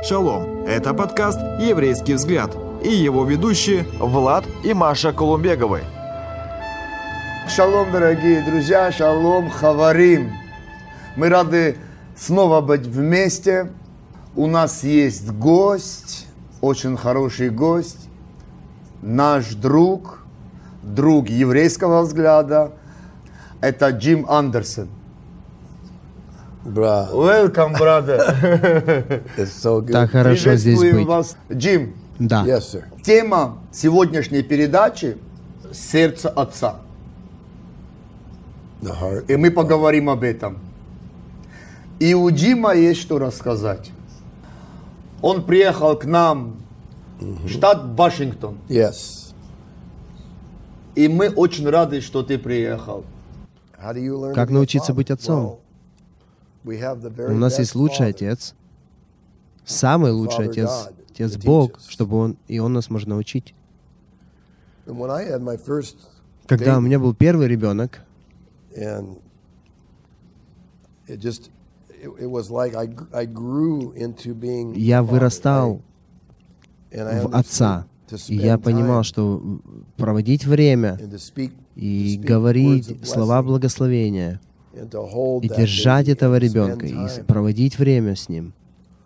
Шалом! Это подкаст «Еврейский взгляд» и его ведущие Влад и Маша Колумбеговы. Шалом, дорогие друзья, шалом, хаварим. Мы рады снова быть вместе. У нас есть гость, очень хороший гость, наш друг, друг еврейского взгляда. Это Джим Андерсон. Бра, Welcome, brother. it's so good. Так хорошо здесь быть. вас. Джим, Да. Yes, sir. тема сегодняшней передачи – сердце отца. The heart. И мы поговорим об этом. И у Джима есть что рассказать. Он приехал к нам, в штат Вашингтон. Yes. И мы очень рады, что ты приехал. Как научиться быть отцом? Well, we have the very У нас есть лучший отец, самый лучший отец, отец Бог, чтобы он и он нас может научить. Когда у меня был первый ребенок, я вырастал в отца, и я понимал, что проводить время и говорить слова благословения, и держать этого ребенка, и проводить время с ним.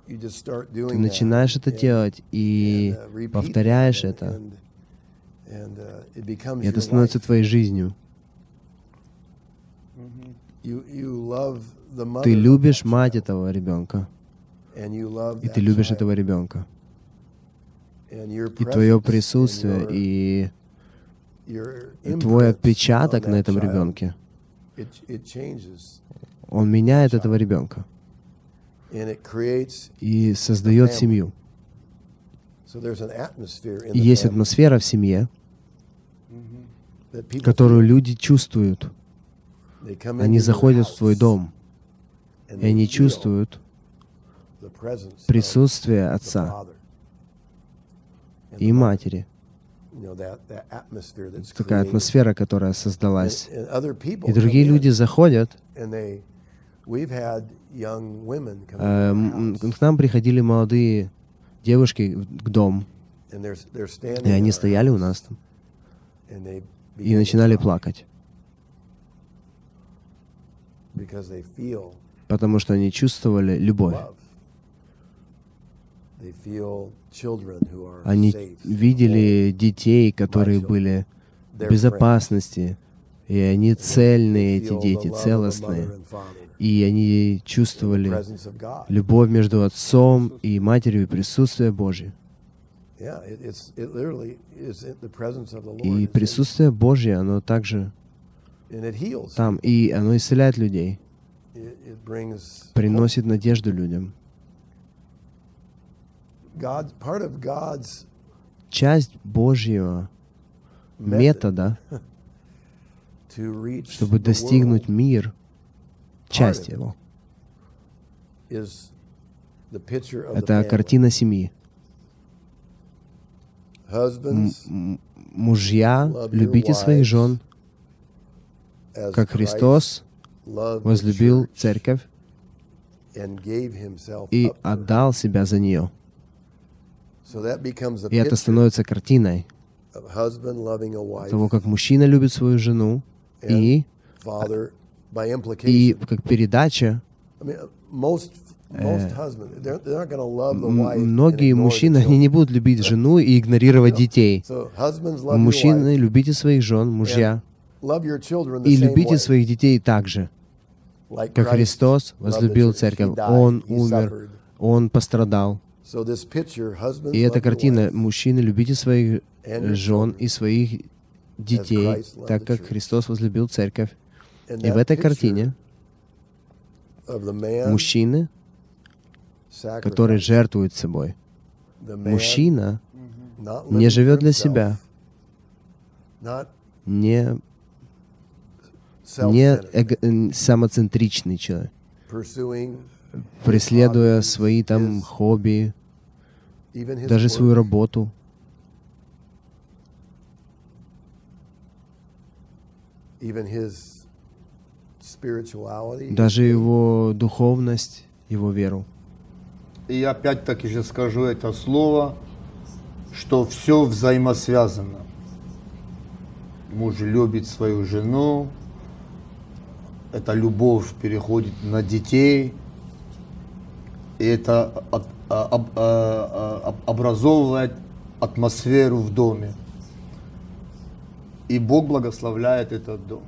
Ты начинаешь это делать и uh, повторяешь это, uh, и это становится твоей жизнью. Mother Ты любишь мать этого ребенка, и ты любишь этого ребенка. И твое присутствие, и и твой отпечаток на этом ребенке, он меняет этого ребенка и создает семью. И есть атмосфера в семье, которую люди чувствуют. Они заходят в твой дом, и они чувствуют присутствие отца и матери. Такая атмосфера, которая создалась. И другие люди заходят. э, К нам приходили молодые девушки к дом, and they're- they're standing и они стояли у нас там. И начинали плакать, потому что они чувствовали любовь. love. They feel children who are Они видели детей, которые были в безопасности, и они цельные, эти дети, целостные. И они чувствовали любовь между отцом и матерью и присутствие Божье. И присутствие Божье, оно также там, и оно исцеляет людей, приносит надежду людям. God part of God's Часть Божьего метода, чтобы достигнуть мир, часть его, это картина семьи. М- Мужья, любите своих жен, как Христос возлюбил церковь и отдал себя за нее. So that becomes a И это становится картиной того, как мужчина любит свою жену, и, и как передача Многие мужчины, они не будут любить жену и игнорировать детей. Мужчины, любите своих жен, мужья, и любите своих детей так же, Like как Христос возлюбил церковь. Он умер. Он пострадал. И эта картина, мужчины, любите своих жен и своих детей, так как. Христос возлюбил церковь. И в этой картине мужчины, который жертвует собой. Мужчина не живет для себя, не, не эго- самоцентричный человек, преследуя свои там хобби, даже свою работу, даже его духовность, его веру. И я опять-таки же скажу это слово, что все взаимосвязано. Муж любит свою жену, эта любовь переходит на детей, и это от- а- об- а- а- образовывает атмосферу в доме. И Бог благословляет этот дом.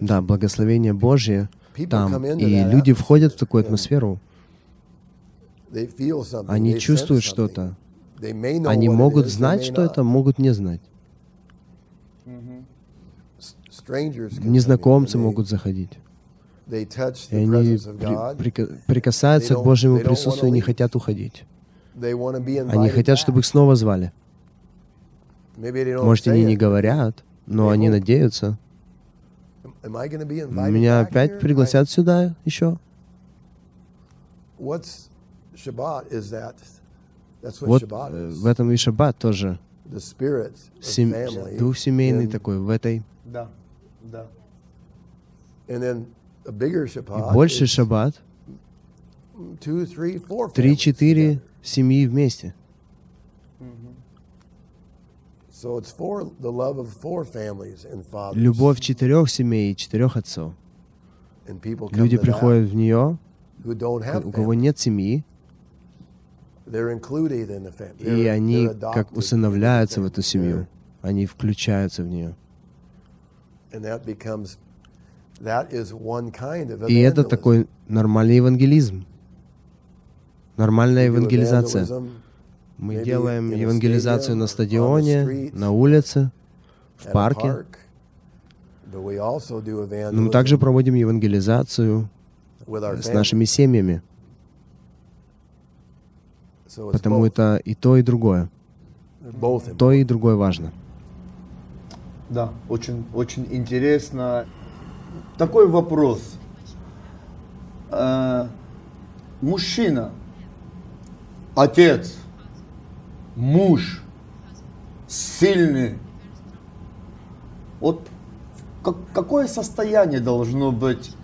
Да, благословение Божье там. И люди входят в такую атмосферу. Они чувствуют что-то. Они могут знать, что это, могут не знать. Незнакомцы могут заходить. They touch И the они presence of при- God. прика- прикасаются They к Божьему присутствию и не хотят уходить. They wanna be Они хотят, чтобы их снова звали. Может, они не говорят, но They они надеются. Меня опять пригласят сюда еще. Вот э, в этом и шаббат тоже. Сем- family. Дух семейный in- такой в этой. Да, да. И is шаббат. Три-четыре семьи вместе. Любовь четырех семей и четырех отцов. Люди приходят в нее, у кого нет семьи, и они как усыновляются в эту семью. Они включаются в нее. И это evangelism. такой нормальный евангелизм. Нормальная We do евангелизация. evangelism Мы делаем евангелизацию на стадионе, на улице, в парке. park. But we also do Но мы также evangelism проводим евангелизацию with our с нашими семьями. Потому это и то, и другое. То и другое важно. Да, очень, очень интересно. Такой вопрос. Э, мужчина, отец, муж, сильный. Вот как- какое состояние должно быть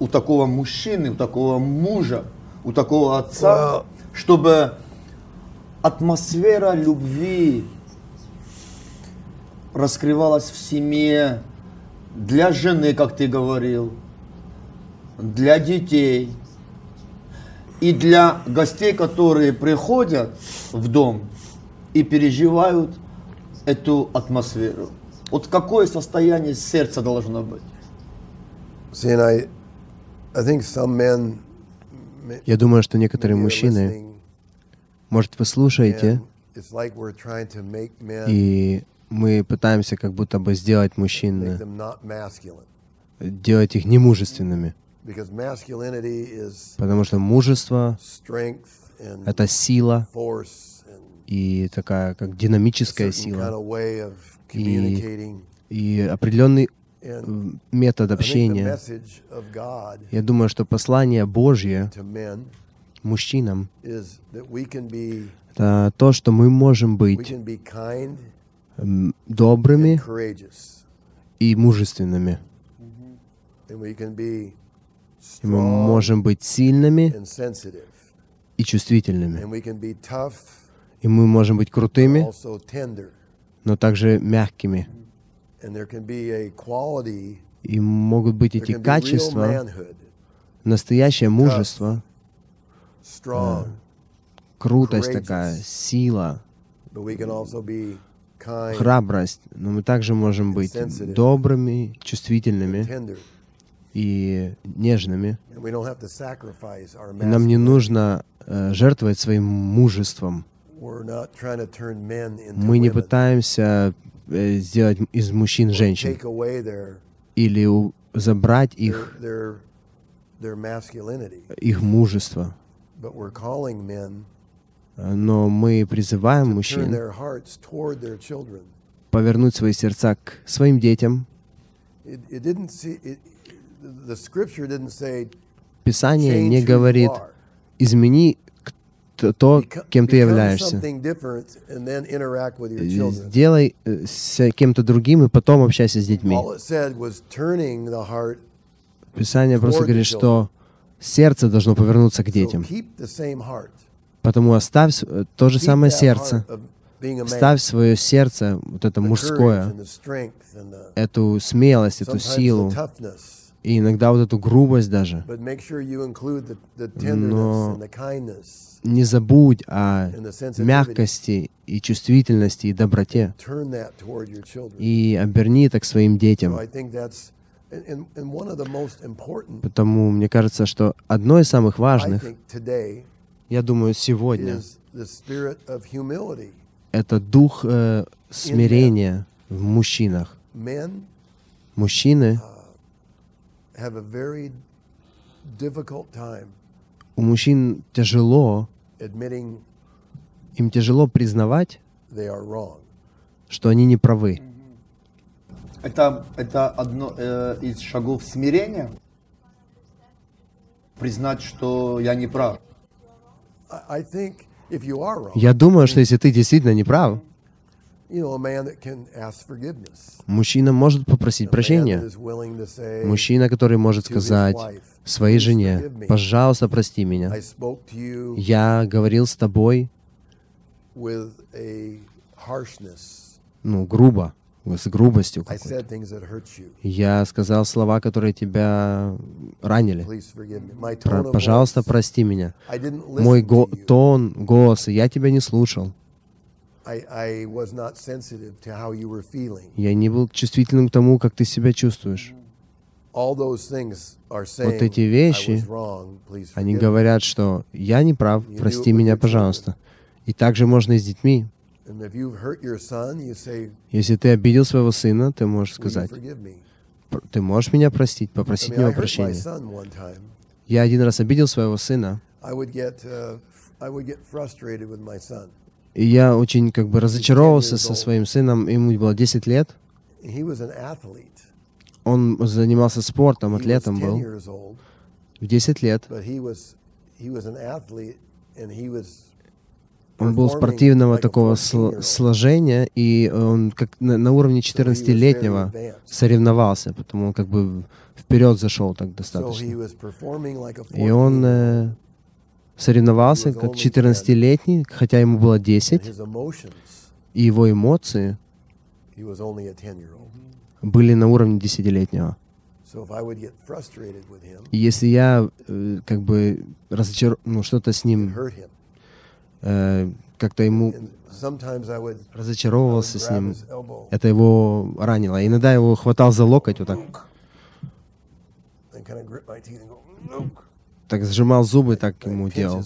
у такого мужчины, у такого мужа, у такого отца, чтобы атмосфера любви раскрывалась в семье для жены, как ты говорил, для детей и для гостей, которые приходят в дом и переживают эту атмосферу. Вот какое состояние сердца должно быть? See, and I, I think some men. may- Я думаю, что некоторые мужчины, может, вы слушаете, и мы пытаемся как будто бы сделать мужчин, делать их немужественными. Потому что мужество это сила и такая как динамическая сила И- и определенный э, метод общения. Я думаю, что послание Божье мужчинам это то, что мы можем быть добрыми и мужественными. be И мы можем быть сильными и чувствительными. И мы можем быть крутыми, но также мягкими. quality. И могут быть эти качества, настоящее мужество, strong, крутость такая, сила, храбрость. Но мы также можем быть добрыми, чувствительными и нежными. И нам не нужно э, жертвовать своим мужеством. Мы не пытаемся э, сделать из мужчин женщин или забрать их, их мужество. Но мы призываем мужчин повернуть свои сердца к своим детям. Писание не говорит измени то, кем ты являешься. children. Сделай э, с кем-то другим и потом общайся с детьми. Писание просто говорит, что сердце должно повернуться к детям. Потому оставь э, то же самое сердце. Ставь свое сердце, вот это мужское, эту смелость, эту силу, и иногда вот эту грубость даже. Но-. Не забудь о мягкости и чувствительности и доброте. И оберни это к своим детям. Потому мне кажется, что одно из самых важных, я думаю, сегодня, это дух э, смирения в мужчинах. Мужчины, time у мужчин тяжело, им тяжело признавать, что они не правы. Это, это одно э, из шагов смирения. Признать, что я не прав. Я думаю, что если ты действительно не прав, мужчина может попросить прощения. Мужчина, который может сказать своей жене, пожалуйста, прости меня. Я говорил с тобой, ну, грубо, с грубостью. Я сказал слова, которые тебя ранили. Про- Пожалуйста, прости меня. Мой го- тон, голос, я тебя не слушал. Я не был чувствительным к тому, как ты себя чувствуешь. Saying, эти вещи, Они говорят, что я не прав, прости меня, пожалуйста. И также можно и с детьми. Если ты обидел своего сына, ты можешь сказать, forgive me? «Пр- ты можешь меня простить, попросить него прощения. Я один раз обидел своего сына, uh, и я очень как бы разочаровался со своим сыном, ему было 10 лет, он занимался спортом, атлетом 10 был, в 10 лет. Он был спортивного такого 14-year-old. сл- сложения, и он как на, уровне So he was very 14-летнего advanced. соревновался, потому он как бы вперед зашел так достаточно. И он 14-year-old. э, соревновался как 14-летний, хотя ему было And 10, his emotions, и его эмоции he was only a 10-year-old. были на уровне 10-летнего. So if I would get frustrated with him, И если я э, как бы разочар... ну, что-то с ним. Э, как-то ему разочаровывался с ним, это его ранило. Иногда его хватал за локоть, вот так, так сжимал зубы, так ему делал,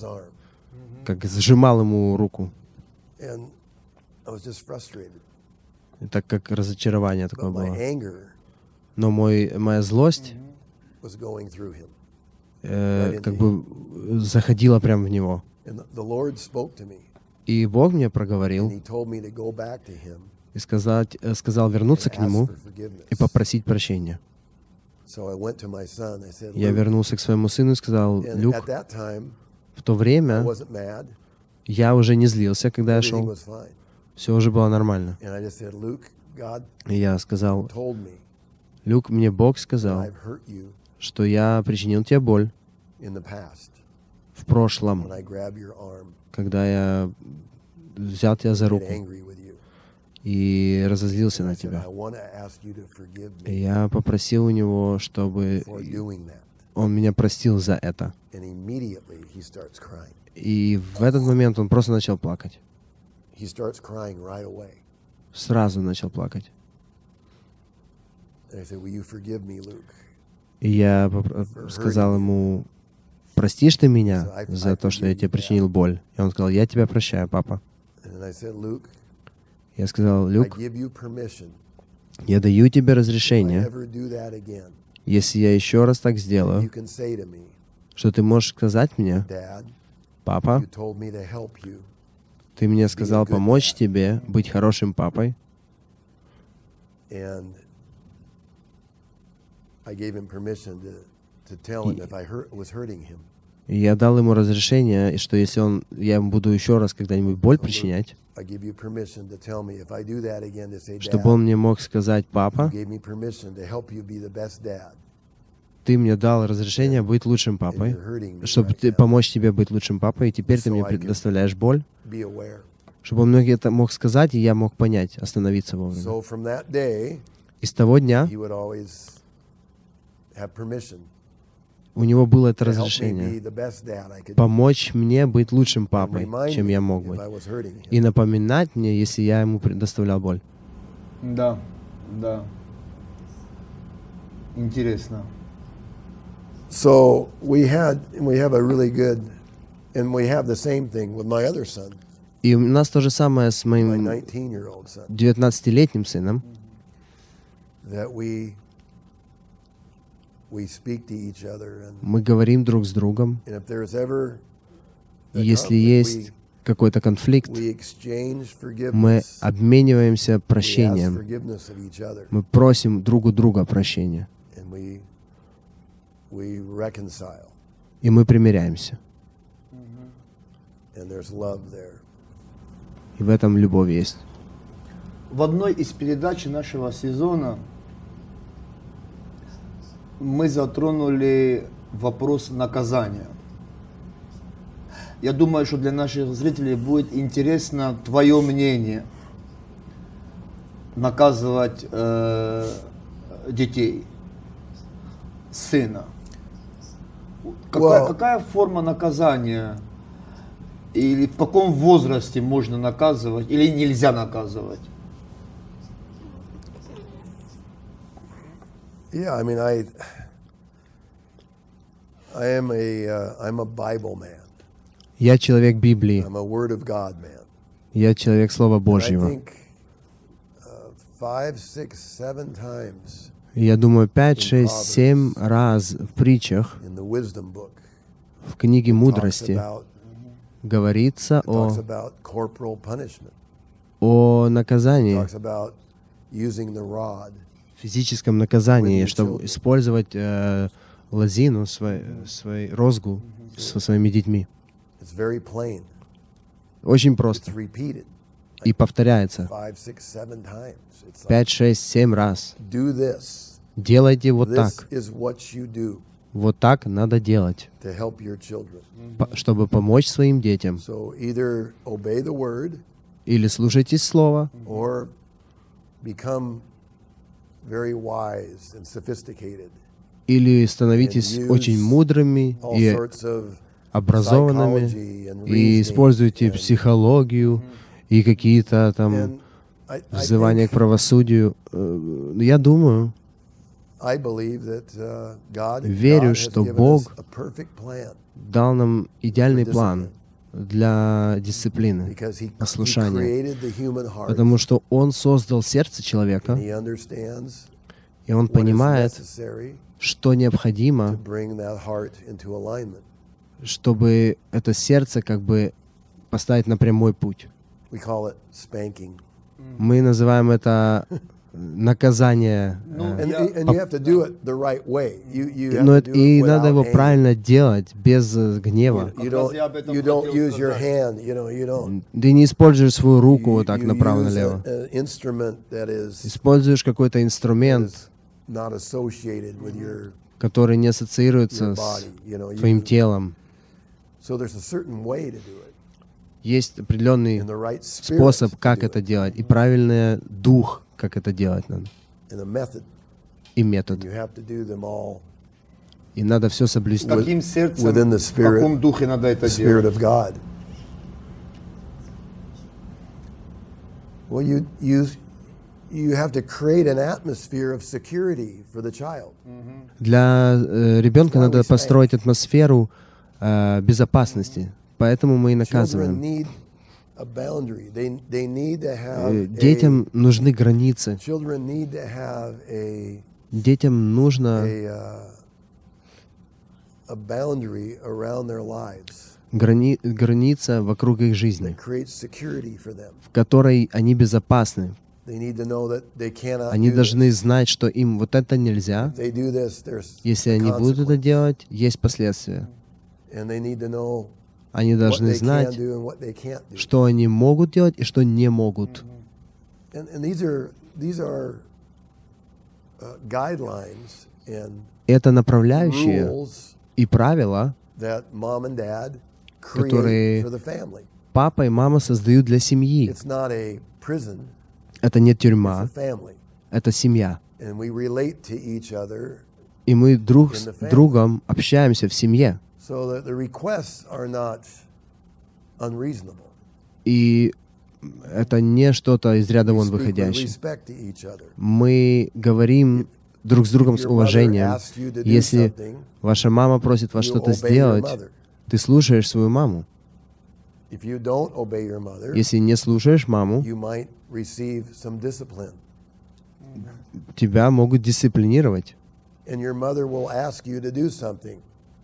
как сжимал ему руку. И так как разочарование такое было. Но мой, моя злость э, как бы заходила прямо в него. И Бог мне проговорил и сказать, э, сказал вернуться к нему и попросить прощения. Я вернулся к своему сыну и сказал, Люк, в то время я уже не злился, когда я шел. Все уже было нормально. И я сказал, Люк, мне Бог сказал, что я причинил тебе боль в прошлом, когда я взял тебя за руку и разозлился на тебя. И я попросил у него, чтобы он меня простил за это. И в этот момент он просто начал плакать. Сразу начал плакать. И я сказал ему, простишь ты меня за то, что я тебе причинил боль? И он сказал, я тебя прощаю, папа. Я сказал, Люк, я даю тебе разрешение, если я еще раз так сделаю, что ты можешь сказать мне, папа, ты мне сказал помочь тебе быть хорошим папой, And I gave him permission to, И я дал ему разрешение, что если он, я ему буду еще раз когда-нибудь боль причинять, чтобы он мне мог сказать, папа, ты мне дал разрешение быть лучшим папой, чтобы ты, помочь тебе быть лучшим папой, и теперь ты мне предоставляешь боль, чтобы он мне это мог сказать, и я мог понять, остановиться вовремя. И с того дня у него было это разрешение помочь мне быть лучшим папой, чем я мог быть, и напоминать мне, если я ему предоставлял боль. Да, да. Интересно. So we had, we have a really good, and we have the same thing with my other son, И у нас то же самое с моим 19-year-old son, 19-летним сыном. that we we speak to each other, and, Мы говорим друг с другом, and if there's ever и если есть какой-то конфликт, мы обмениваемся прощением, мы просим друг у друга прощения, и мы примиряемся. И в этом любовь есть. В одной из передач нашего сезона мы затронули вопрос наказания. Я думаю, что для наших зрителей будет интересно твое мнение. Наказывать э, детей, сына. Какая, Well- какая форма наказания? Или в каком возрасте можно наказывать, или нельзя наказывать? Yeah, I mean, I I am a uh, I'm a Bible man. Я человек Библии, I'm a Word of God man. я человек Слова And I Божьего. think uh, five, six, seven times я думаю, 5, 6, 7 раз в притчах, в книге мудрости говорится о, о наказании, Физическом наказании, чтобы использовать э, лозину, свой, свой розгу со своими детьми. Очень просто. И повторяется five, six, seven times. It's like 5, 6, 7 раз. Делайте вот так. Вот так надо делать, чтобы помочь своим детям. Или слушайтесь Слова, или становитесь очень мудрыми и образованными, и используйте and- психологию и какие-то там взывания к правосудию. Э, Я думаю, uh, Верю, что Бог дал нам идеальный план для дисциплины, послушания. Потому что Он создал сердце человека, и Он понимает, что необходимо, чтобы это сердце как бы поставить на прямой путь. Мы называем это наказание. Ну, э, And, Я- and you have to do it the right way. You, you have Но to это- do и надо его правильно делать, без э, гнева. Ты не используешь свою руку вот так направо-налево. a- an instrument that is, Используешь какой-то инструмент, is not associated with your, который не ассоциируется с body, you know. твоим телом. so there's a certain way to do it, Есть определенный способ, как это делать, и правильный дух, как это делать надо, и метод. You have to do them all И надо все соблюсти. Каким сердцем, в каком духе надо это делать? Well, you, you, you have to create an atmosphere of security for the child. Для э, ребенка надо построить атмосферу э, безопасности. Поэтому мы и Children наказываем. Детям нужны границы. children need to have a, Детям нужно uh, a boundary around their lives грани- граница вокруг их жизни, в которой они безопасны. They need to know that they cannot Они должны знать, что им вот это нельзя. Если они будут это делать, есть последствия. Они должны знать, что они могут делать и что не могут. Uh, это направляющие и правила Которые- папа и мама создают для семьи. Это не тюрьма, это семья. И мы друг с другом общаемся в семье. So that the requests are not unreasonable. И это не что-то из ряда вон выходящее. Мы говорим друг с другом с уважением. Если ваша мама просит вас что-то сделать, ты слушаешь свою маму. Если не слушаешь маму, тебя могут дисциплинировать.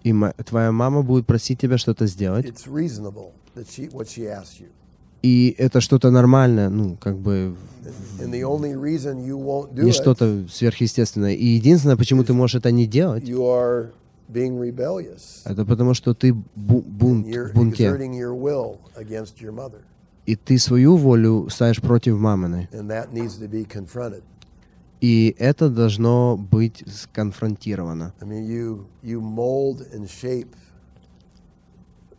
И твоя мама будет просить тебя что-то сделать. И это что-то нормальное, ну, как бы не что-то сверхъестественное. И единственное, почему ты можешь это не делать, это потому, что ты бу- бунт, в бунте. И ты свою волю ставишь против маминой. И это должно быть сконфронтировано. I mean, you you mold and shape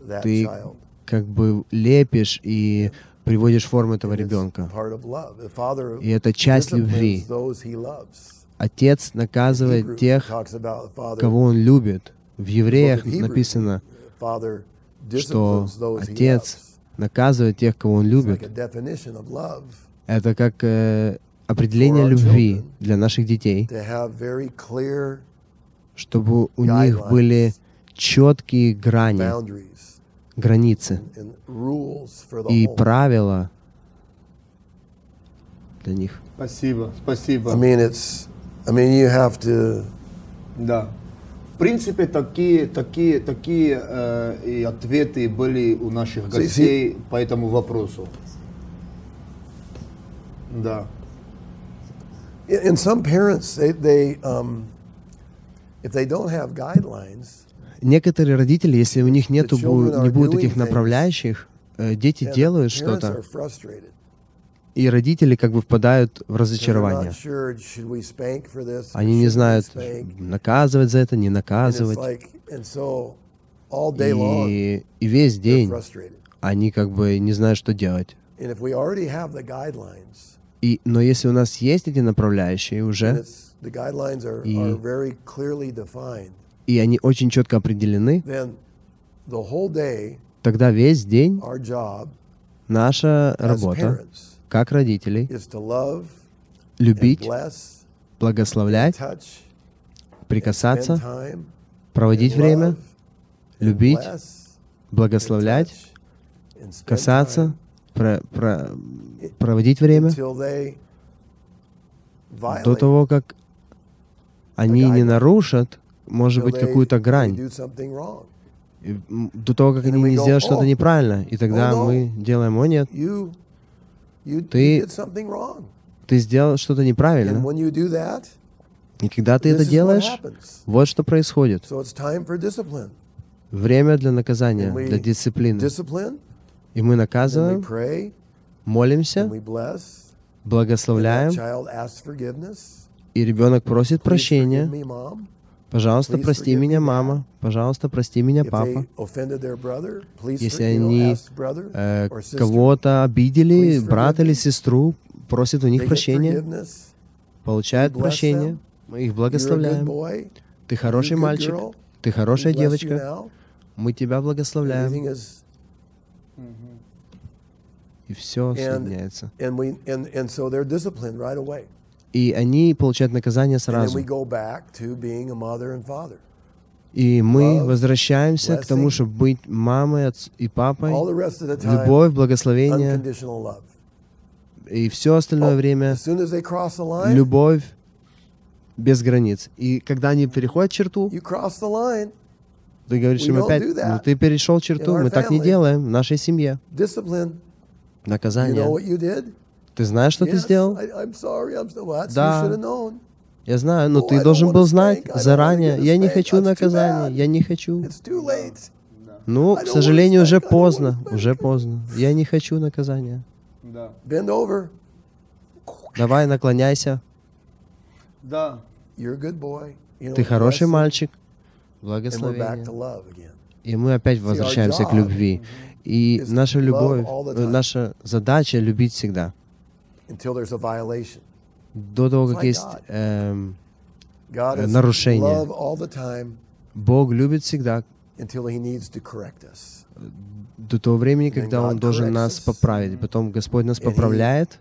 that Ты child. как бы лепишь и приводишь в форму этого ребенка. И это часть любви. Отец наказывает тех, кого он любит. В евреях написано, что отец наказывает тех, кого он любит. Это как э, определение любви для наших детей, чтобы у них были четкие грани, границы и правила для них. Спасибо, спасибо. I mean, it's. I mean, you have to. Да. В принципе, такие, такие, такие э, и ответы были у наших See- гостей по этому вопросу. Да. And some parents, they, they um, if they don't have guidelines, Некоторые родители, если у них нету, не будет things, направляющих, э, дети делают что-то, и родители как бы впадают в разочарование. Они не знают, наказывать за это, не наказывать. И, и весь день они как бы не знают, что делать. И, но если у нас есть эти направляющие уже, И- и они очень четко определены, тогда весь день наша работа, как родителей, любить, благословлять, прикасаться, проводить время, любить, благословлять, касаться, про- про- проводить время до того, как они не нарушат, может быть, какую-то грань. До того, как они не сделают что-то «Oh, неправильно. И тогда oh, no. мы делаем, о нет, Ты- ты сделал что-то неправильно. И когда ты это делаешь, вот что происходит. Время для наказания, для дисциплины. И мы наказываем, молимся, благословляем, и ребенок просит прощения. Пожалуйста, прости меня, мама. Пожалуйста, прости меня, папа. Если они э, кого-то обидели, брата или сестру, просят у них прощения, получают прощение, мы их благословляем. Ты хороший мальчик, ты хорошая девочка, мы тебя благословляем. И все соединяется. and we and, and so they're disciplined right away. И они получают наказание сразу. we go back to being a mother and father. И мы возвращаемся к тому, чтобы быть мамой и папой. Любовь, благословение и все остальное Oh, время любовь без границ. И когда они переходят черту, you cross the line. Ты говоришь им опять, ну ты перешел черту, мы так не делаем в нашей семье. Наказание. Ты знаешь, что ты сделал? Да. Я знаю, но Oh, ты должен был знать заранее. Я не хочу наказания, я не хочу. Ну, к сожалению, уже поздно, уже поздно. Я не хочу наказания. Давай, наклоняйся. Да. Ты хороший мальчик, благословение. И мы опять возвращаемся к любви. И наша любовь, э, наша задача любить всегда. До того, как есть эм, Э, нарушение. Бог любит всегда до того времени, когда Он должен нас поправить. Потом Господь нас поправляет,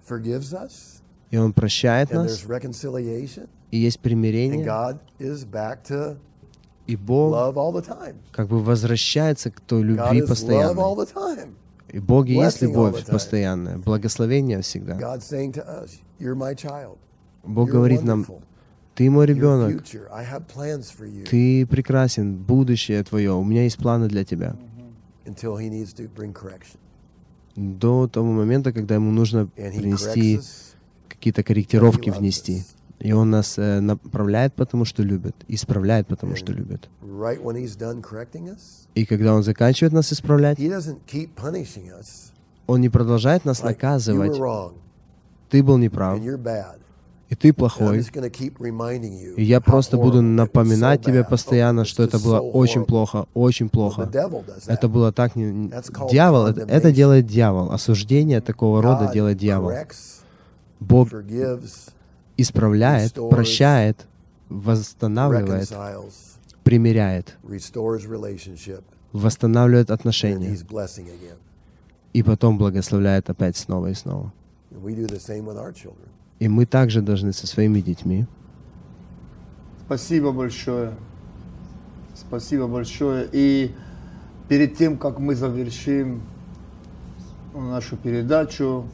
и Он прощает нас, и есть примирение, God is back to и Бог как бы возвращается к той любви постоянной. И Бог и есть любовь постоянная, благословение всегда. God's saying to us, "You're my child. Бог говорит нам, ты мой ребенок, future. I have plans for you." ты прекрасен, будущее твое, у меня есть планы для тебя. До того момента, когда ему нужно принести какие-то корректировки внести. И он нас э, направляет, потому что любит, исправляет, потому что любит. Right when He's done correcting us, И когда он заканчивает нас исправлять, He doesn't keep punishing us. он не продолжает нас Like, you наказывать. were wrong, Ты был неправ, and you're bad. и ты And I'm плохой. just keep reminding you И я просто буду напоминать so тебе. Oh, постоянно, it's что это было so очень horrible. плохо, очень Well, the плохо. devil does that. Это было так... не- Дьявол, это, это делает дьявол. Осуждение такого рода God делает дьявол. Бог исправляет, прощает, восстанавливает, примиряет, восстанавливает отношения. И потом благословляет опять снова и снова. И мы также должны со своими детьми. Спасибо большое. Спасибо большое. И перед тем, как мы завершим нашу передачу,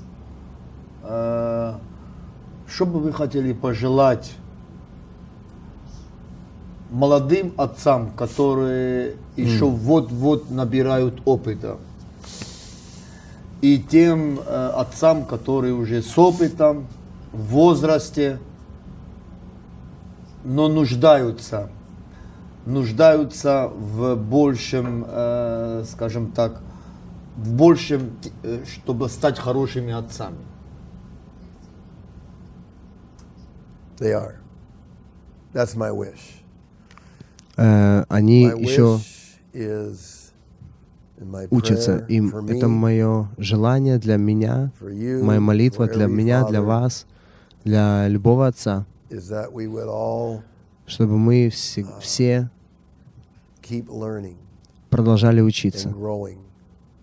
э, что бы вы хотели пожелать молодым отцам, которые еще вот-вот набирают опыта, и тем э, отцам, которые уже с опытом, в возрасте, но нуждаются, нуждаются в большем, э, скажем так, в большем, э, чтобы стать хорошими отцами. They are. That's my wish. Э, они My еще wish is учатся. Им me, это мое желание для меня, you, моя молитва для меня, для вас, для любого отца, is that we would all чтобы мы все, все keep learning продолжали учиться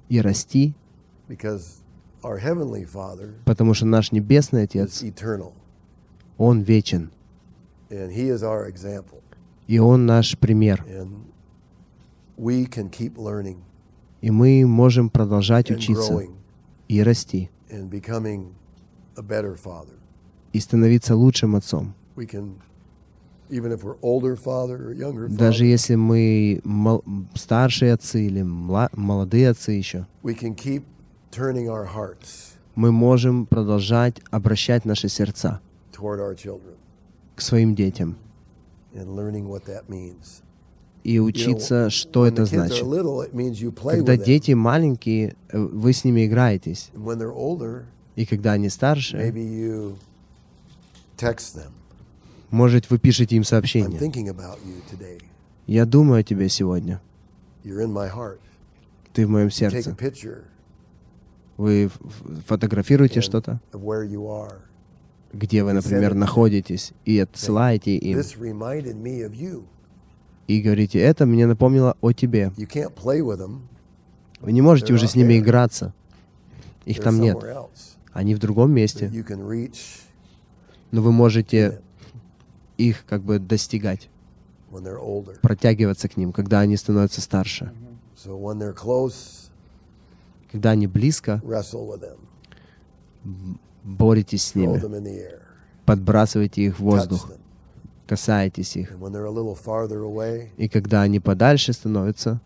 и расти, потому что наш Небесный Отец, Он вечен, и Он наш пример. И мы можем продолжать учиться и расти, и становиться лучшим отцом. Даже если мы старшие отцы или молодые отцы еще, мы можем продолжать обращать наши сердца toward our children к своим детям and learning what that means. и учиться, что это значит. Когда дети маленькие, э, вы с ними играетесь. И когда они старше, maybe you text them. может, вы пишете им сообщение. Я думаю о тебе сегодня. Ты в моем сердце. Вы фотографируете что-то, of where you are. Где вы, например, находитесь, и отсылаете им. И говорите, это мне напомнило о тебе. Вы не можете уже с ними играться. Их там нет. Они в другом месте. Но вы можете их как бы достигать, протягиваться к ним, когда они становятся старше. Когда они близко, боретесь с ними, подбрасываете их в воздух, касаетесь их. И когда они подальше становятся,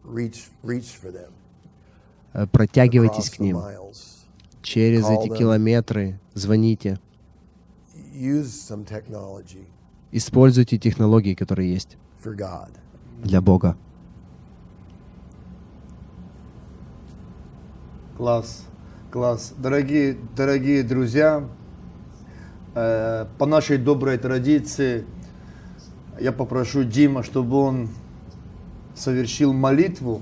э, протягивайтесь к ним. через эти километры, звоните, используйте технологии, которые есть для Бога. Класс, класс. Дорогие, дорогие друзья, э, по нашей доброй традиции я попрошу Дима, чтобы он совершил молитву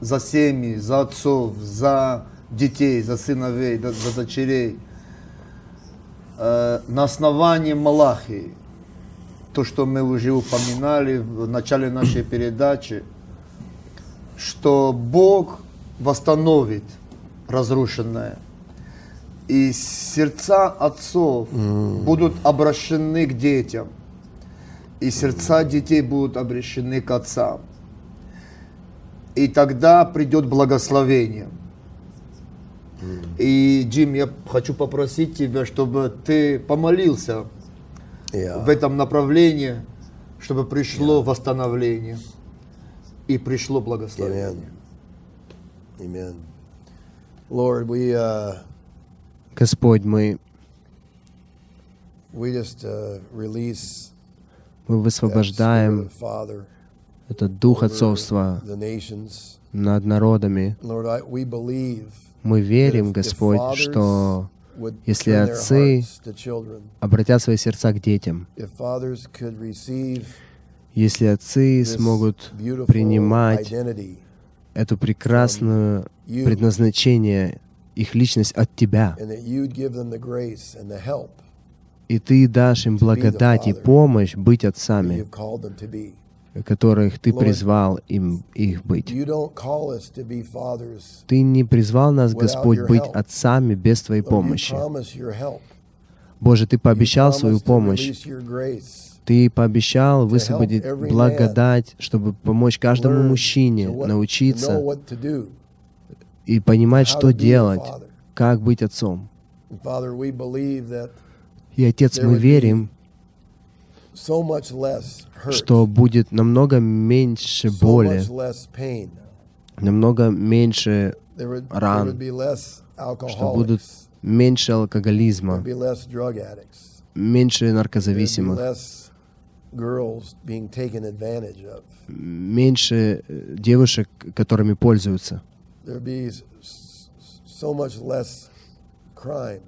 за семьи, за отцов, за детей, за сыновей, да- за дочерей. Э, на основании Малахии, то, что мы уже упоминали в начале нашей передачи, что Бог восстановит разрушенное. И сердца отцов будут обращены к детям. И сердца детей будут обращены к отцам. И тогда придет благословение. И, Джим, я хочу попросить тебя, чтобы ты помолился Yeah. в этом направлении, чтобы пришло восстановление и пришло благословение. Amen. Lord, we uh, Господь, мы, we just uh, release мы высвобождаем этот дух отцовства над народами. Lord, I, we believe Мы верим, Господь, что если отцы обратят свои сердца к детям, если отцы смогут принимать эту прекрасную предназначение, их личность от Тебя, и Ты дашь им благодать и помощь быть отцами, которых Ты призвал им их быть. Ты не призвал нас, Господь, быть отцами без Твоей помощи. Боже, Ты пообещал свою помощь. Ты пообещал высвободить благодать, чтобы помочь каждому мужчине научиться. И понимать, что делать, как быть отцом. И, Отец, мы верим, что будет намного меньше боли, намного меньше, ран, что будут меньше алкоголизма, меньше наркозависимых, меньше э, девушек, которыми пользуются, There'd be so much less crime.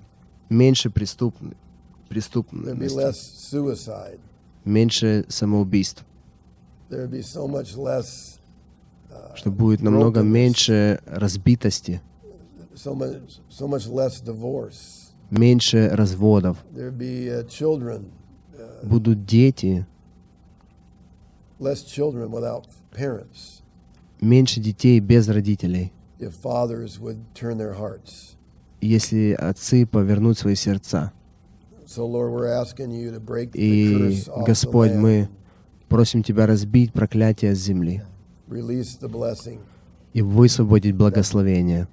меньше преступ... There'd be преступности, less suicide. меньше самоубийств, There'd be so much less, что будет намного меньше разбитости, so much, so much less divorce. меньше разводов, There'd be uh, children, будут дети, less children without parents, меньше детей без родителей, if fathers would turn their hearts. если отцы повернут свои сердца. И, Господь, мы просим Тебя разбить проклятие с земли. И высвободить благословение.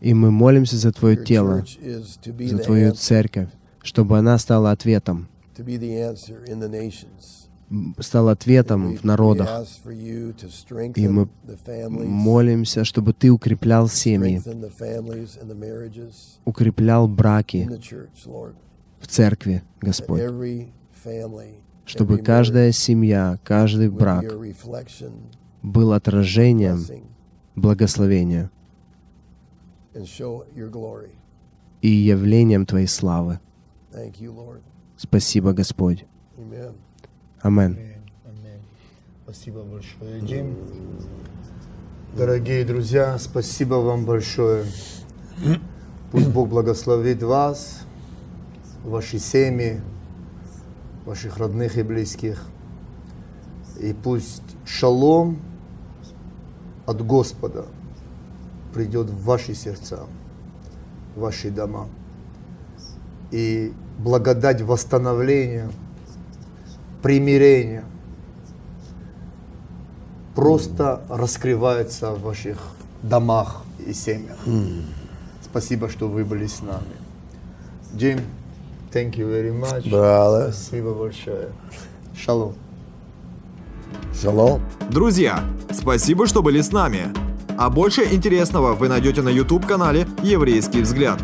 И мы молимся за Твое тело, за Твою церковь, чтобы она стала ответом, стала ответом в народах. И мы молимся, чтобы Ты укреплял семьи, укреплял браки в церкви, Господь, чтобы каждая семья, каждый брак был отражением благословения и явлением Твоей славы. Спасибо, Господь. Аминь. Спасибо большое, Дим. Дорогие друзья, спасибо вам большое. Пусть Бог благословит вас, ваши семьи, ваших родных и близких. И пусть шалом от Господа придет в ваши сердца, в ваши дома. И благодать восстановления, примирения просто раскрывается в ваших домах и семьях. Спасибо, что вы были с нами. Джим, thank you very much. Brother. Спасибо большое. Шалом. Shalom. Друзья, спасибо, что были с нами. А больше интересного вы найдете на YouTube-канале «Еврейский взгляд».